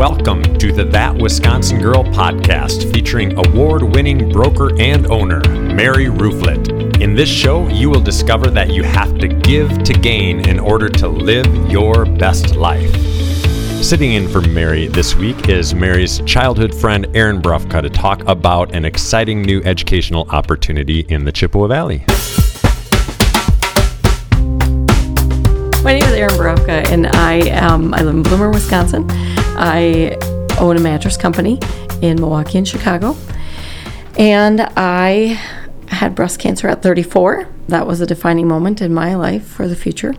Welcome to the That Wisconsin Girl podcast featuring award winning broker and owner, Mary Rooflet. In this show, you will discover that you have to give to gain in order to live your best life. Sitting in for Mary this week is Mary's childhood friend, Erin Brufka, to talk about an exciting new educational opportunity in the Chippewa Valley. My name is Erin Borowka, and I um, I live in Bloomer, Wisconsin. I own a mattress company in Milwaukee and Chicago, and I had breast cancer at 34. That was a defining moment in my life for the future.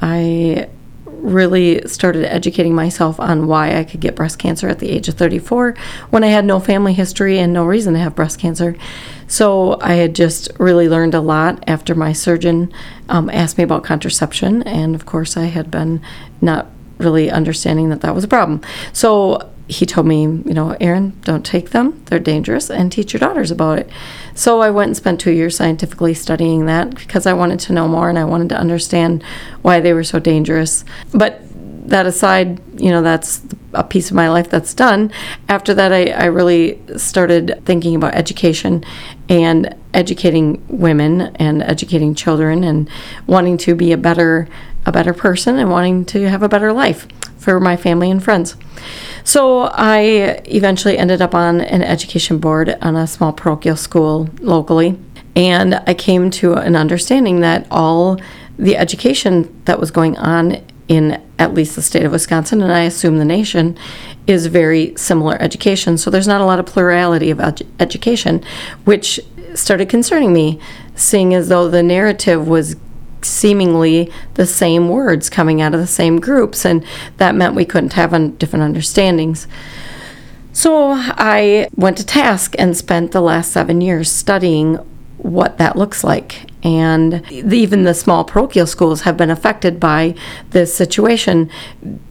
I really started educating myself on why I could get breast cancer at the age of 34 when I had no family history and no reason to have breast cancer. So I had just really learned a lot after my surgeon um, asked me about contraception. And of course, I had been not really understanding that that was a problem. So he told me, you know, Erin, don't take them. They're dangerous and teach your daughters about it. So I went and spent two years scientifically studying that because I wanted to know more and I wanted to understand why they were so dangerous. But that aside, you know, that's a piece of my life that's done. After that, I, I really started thinking about education and educating women and educating children and wanting to be a better a better person and wanting to have a better life for my family and friends. So I eventually ended up on an education board on a small parochial school locally. And I came to an understanding that all the education that was going on in at least the state of Wisconsin, and I assume the nation, is very similar education. So there's not a lot of plurality of ed- education, which started concerning me, seeing as though the narrative was seemingly the same words coming out of the same groups, and that meant we couldn't have un- different understandings. So I went to task and spent the last seven years studying what that looks like. And even the small parochial schools have been affected by this situation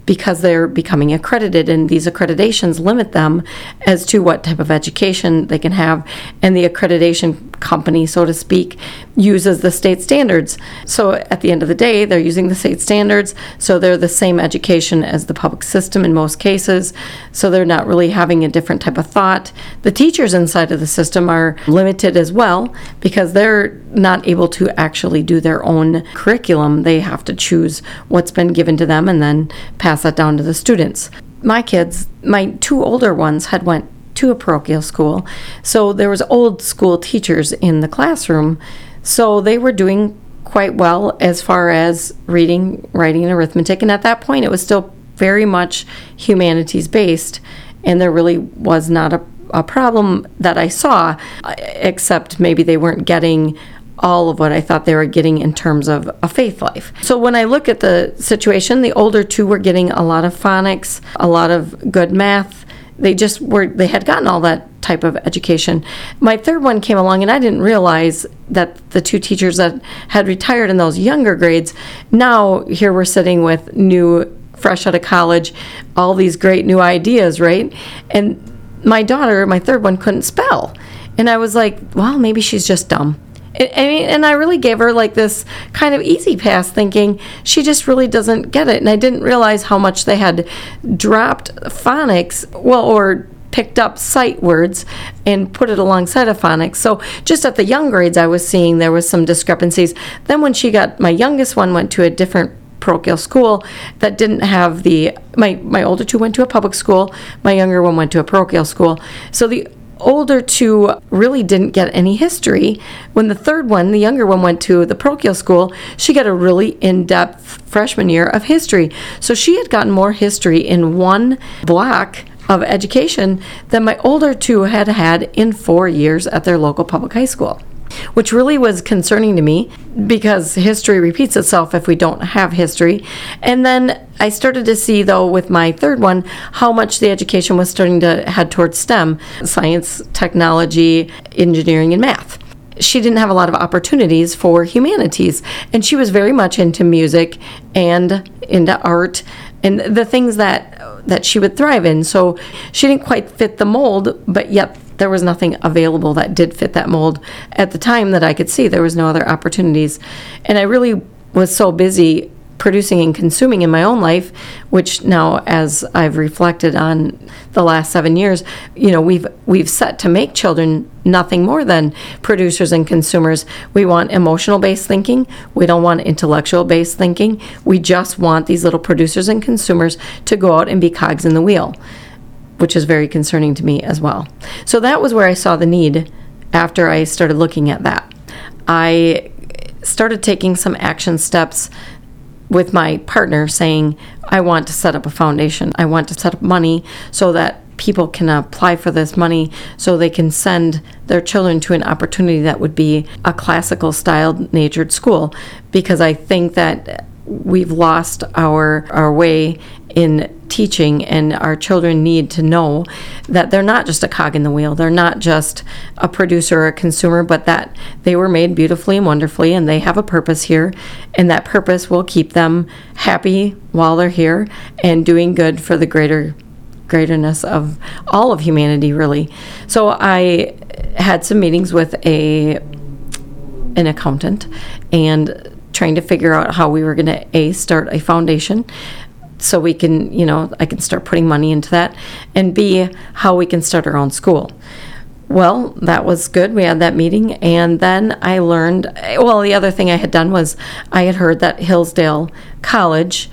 because they're becoming accredited, and these accreditations limit them as to what type of education they can have. And the accreditation company, so to speak, uses the state standards. So at the end of the day, they're using the state standards, so they're the same education as the public system in most cases. So they're not really having a different type of thought. The teachers inside of the system are limited as well because they're not able to actually do their own curriculum. They have to choose what's been given to them and then pass that down to the students. My kids, my two older ones had went to a parochial school. So there was old school teachers in the classroom. So they were doing quite well as far as reading, writing, and arithmetic. And at that point, it was still very much humanities based. And there really was not a, a problem that I saw, except maybe they weren't getting all of what I thought they were getting in terms of a faith life. So when I look at the situation, the older two were getting a lot of phonics, a lot of good math, they just were they had gotten all that type of education. My third one came along and i didn't realize that the two teachers that had retired in those younger grades now here we're sitting with new fresh out of college all these great new ideas right? And my daughter my third one couldn't spell. And i was like well maybe she's just dumb and I really gave her like this kind of easy pass, thinking she just really doesn't get it. And I didn't realize how much they had dropped phonics, well, or picked up sight words and put it alongside of phonics. So just at the young grades, I was seeing there was some discrepancies. Then when she got my youngest one went to a different parochial school that didn't have the my my older two went to a public school my younger one went to a parochial school so the older two really didn't get any history. When the third one, the younger one, went to the parochial school, she got a really in depth freshman year of history. So she had gotten more history in one block of education than my older two had had in four years at their local public high school which really was concerning to me because history repeats itself if we don't have history. And then I started to see, though, with my third one, how much the education was starting to head towards STEM science, technology, engineering, and math she didn't have a lot of opportunities for humanities and she was very much into music and into art and the things that that she would thrive in so she didn't quite fit the mold but yet there was nothing available that did fit that mold at the time that I could see. There was no other opportunities. And I really was so busy producing and consuming in my own life, which now as I've reflected on the last seven years, you know, we've we've set to make children nothing more than producers and consumers. We want emotional based thinking. We don't want intellectual based thinking. We just want these little producers and consumers to go out and be cogs in the wheel, which is very concerning to me as well. So that was where I saw the need after I started looking at that. I started taking some action steps with my partner saying, I want to set up a foundation. I want to set up money so that people can apply for this money so they can send their children to an opportunity that would be a classical styled natured school because I think that we've lost our our way in teaching and our children need to know that they're not just a cog in the wheel. They're not just a producer or a consumer but that they were made beautifully and wonderfully and they have a purpose here and that purpose will keep them happy while they're here and doing good for the greater greaterness of all of humanity really. So i had some meetings with a an accountant and trying to figure out how we were going to a start a foundation so we can, you know, I can start putting money into that, and B, how we can start our own school. Well, that was good. We had that meeting, and then I learned. Well, the other thing I had done was I had heard that Hillsdale College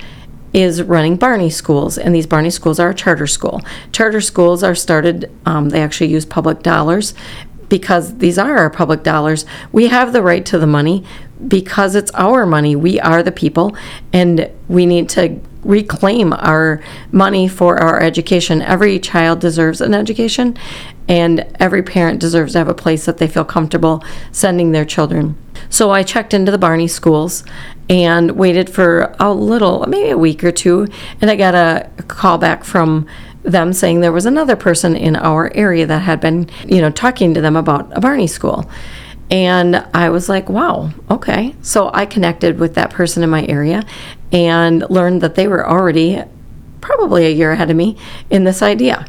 is running Barney schools, and these Barney schools are a charter school. Charter schools are started, um, they actually use public dollars because these are our public dollars. We have the right to the money because it's our money. We are the people, and we need to reclaim our money for our education. Every child deserves an education, and every parent deserves to have a place that they feel comfortable sending their children. So I checked into the Barney schools and waited for a little, maybe a week or two, and I got a call back from them saying there was another person in our area that had been, you know, talking to them about a Barney school. And I was like, wow, okay. So I connected with that person in my area and learned that they were already probably a year ahead of me in this idea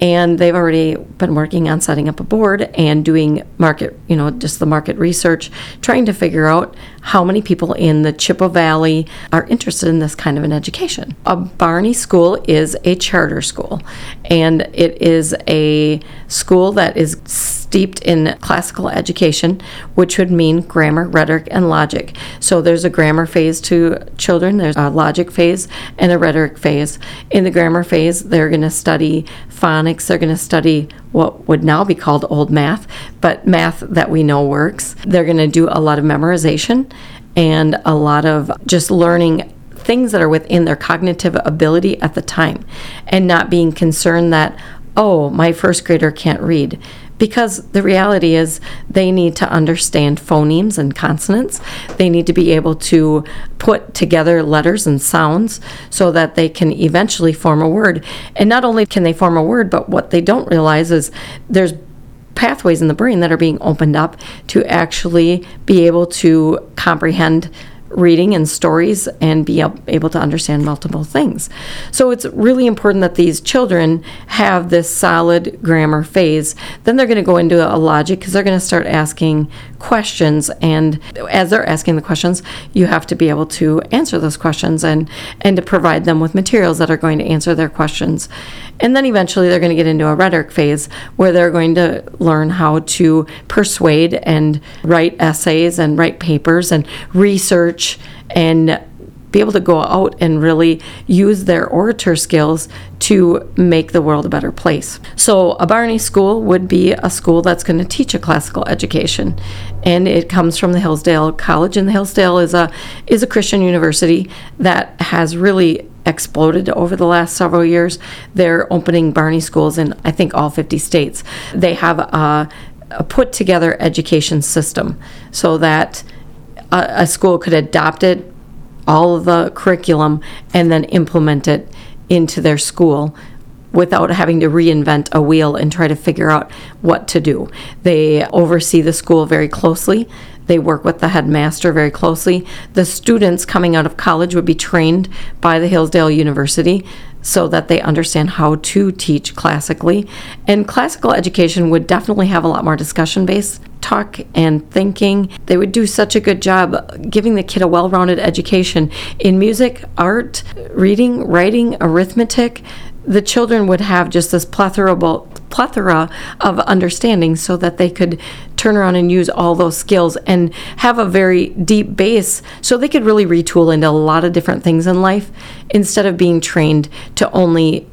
and they've already been working on setting up a board and doing market, you know, just the market research, trying to figure out how many people in the Chippewa Valley are interested in this kind of an education. A Barney School is a charter school, and it is a school that is steeped in classical education, which would mean grammar, rhetoric, and logic. So there's a grammar phase to children, there's a logic phase, and a rhetoric phase. In the grammar phase, they're going to study phonics, they're going to study what would now be called old math, but math that we know works. They're going to do a lot of memorization and a lot of just learning things that are within their cognitive ability at the time and not being concerned that, oh, my first grader can't read because the reality is they need to understand phonemes and consonants. They need to be able to put together letters and sounds so that they can eventually form a word. And not only can they form a word, but what they don't realize is there's pathways in the brain that are being opened up to actually be able to comprehend reading and stories and be able to understand multiple things. So it's really important that these children have this solid grammar phase. Then they're going to go into a logic because they're going to start asking questions and as they're asking the questions, you have to be able to answer those questions and and to provide them with materials that are going to answer their questions. And then eventually they're going to get into a rhetoric phase where they're going to learn how to persuade and write essays and write papers and research and be able to go out and really use their orator skills to make the world a better place. So, a Barney school would be a school that's going to teach a classical education, and it comes from the Hillsdale College. And the Hillsdale is a is a Christian university that has really exploded over the last several years. They're opening Barney schools in, I think, all 50 states. They have a, a put together education system so that a, a school could adopt it, all of the curriculum, and then implement it into their school without having to reinvent a wheel and try to figure out what to do. They oversee the school very closely. They work with the headmaster very closely. The students coming out of college would be trained by the Hillsdale University. So that they understand how to teach classically. And classical education would definitely have a lot more discussion based talk and thinking. They would do such a good job giving the kid a well rounded education in music, art, reading, writing, arithmetic. The children would have just this plethora, plethora of understanding so that they could turn around and use all those skills and have a very deep base so they could really retool into a lot of different things in life instead of being trained to only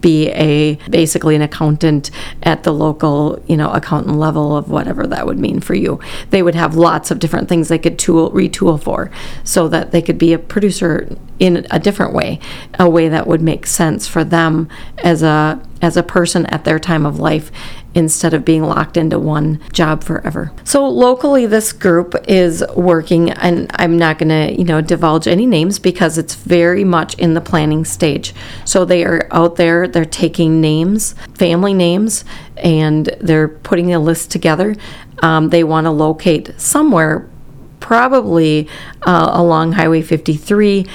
be a basically an accountant at the local you know accountant level of whatever that would mean for you. They would have lots of different things they could tool retool for so that they could be a producer in a different way a way that would make sense for them as a as a person at their time of life instead of being locked into one job forever. So locally this group is working and I'm not going to, you know, divulge any names because it's very much in the planning stage. So they are out there, they're taking names, family names and they're putting a list together. Um, they want to locate somewhere probably uh, along Highway 53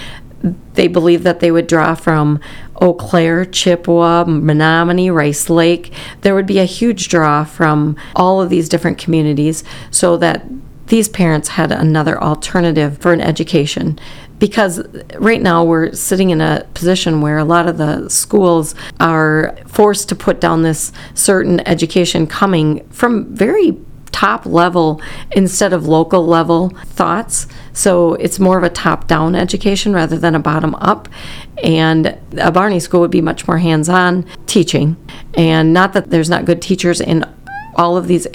they believe that they would draw from Eau Claire, Chippewa, Menomonie, Rice Lake. There would be a huge draw from all of these different communities so that these parents had another alternative for an education. Because right now we're sitting in a position where a lot of the schools are forced to put down this certain education coming from very top level instead of local level thoughts. So it's more of a top down education rather than a bottom up. And a Barney school would be much more hands on teaching. And not that there's not good teachers in all of these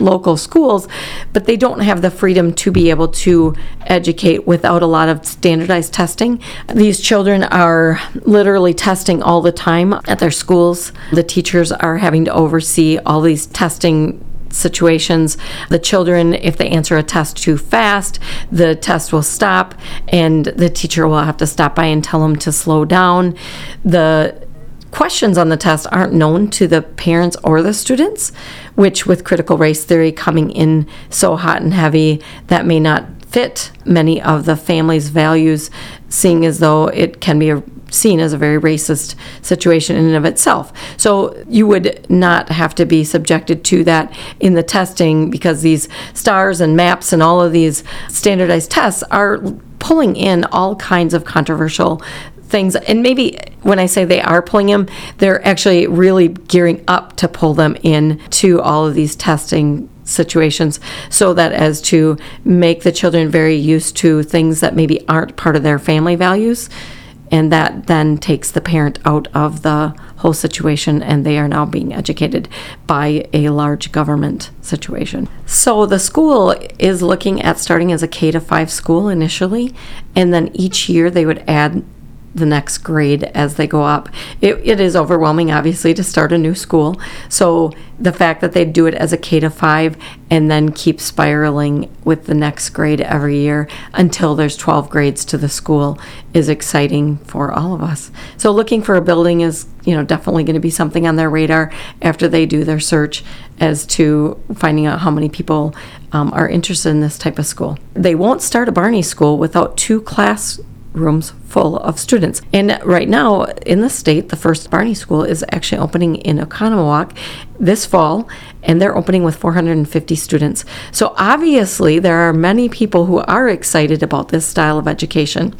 local schools, but they don't have the freedom to be able to educate without a lot of standardized testing. These children are literally testing all the time at their schools. The teachers are having to oversee all these testing situations. The children, if they answer a test too fast, the test will stop and the teacher will have to stop by and tell them to slow down. The questions on the test aren't known to the parents or the students, which with critical race theory coming in so hot and heavy, that may not fit many of the family's values, seeing as though it can be a seen as a very racist situation in and of itself. So you would not have to be subjected to that in the testing because these stars and maps and all of these standardized tests are pulling in all kinds of controversial things and maybe when i say they are pulling them they're actually really gearing up to pull them in to all of these testing situations so that as to make the children very used to things that maybe aren't part of their family values and that then takes the parent out of the whole situation and they are now being educated by a large government situation. So the school is looking at starting as a K to 5 school initially and then each year they would add the next grade as they go up. It, it is overwhelming, obviously, to start a new school. So the fact that they do it as a K to five and then keep spiraling with the next grade every year until there's 12 grades to the school is exciting for all of us. So looking for a building is, you know, definitely going to be something on their radar after they do their search as to finding out how many people um, are interested in this type of school. They won't start a Barney school without two class rooms full of students. And right now in the state, the first Barney School is actually opening in Oconomowoc this fall, and they're opening with 450 students. So obviously, there are many people who are excited about this style of education,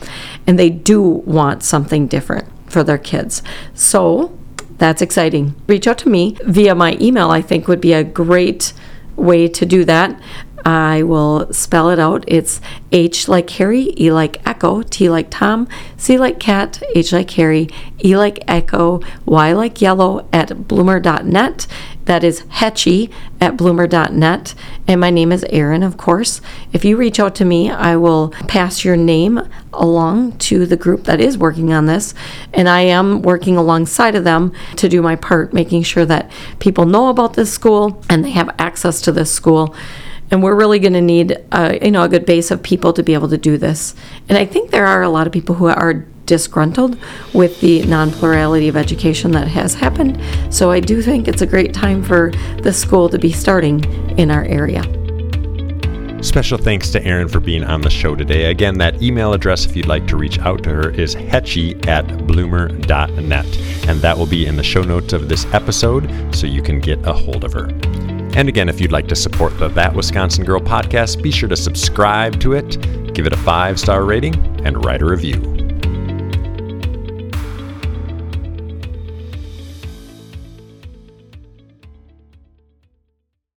and they do want something different for their kids. So that's exciting. Reach out to me via my email, I think would be a great way to do that. I will spell it out. It's H like Harry, E like Echo, T like Tom, C like Cat, H like Harry, E like Echo, Y like Yellow at bloomer.net. That is Hetchey at bloomer.net. And my name is Erin, of course. If you reach out to me, I will pass your name along to the group that is working on this. And I am working alongside of them to do my part, making sure that people know about this school and they have access to this school and we're really going to need uh, you know a good base of people to be able to do this and i think there are a lot of people who are disgruntled with the non-plurality of education that has happened so i do think it's a great time for the school to be starting in our area Special thanks to Erin for being on the show today. Again, that email address, if you'd like to reach out to her, is hetchey at bloomer.net. And that will be in the show notes of this episode so you can get a hold of her. And again, if you'd like to support the That Wisconsin Girl podcast, be sure to subscribe to it, give it a five star rating, and write a review.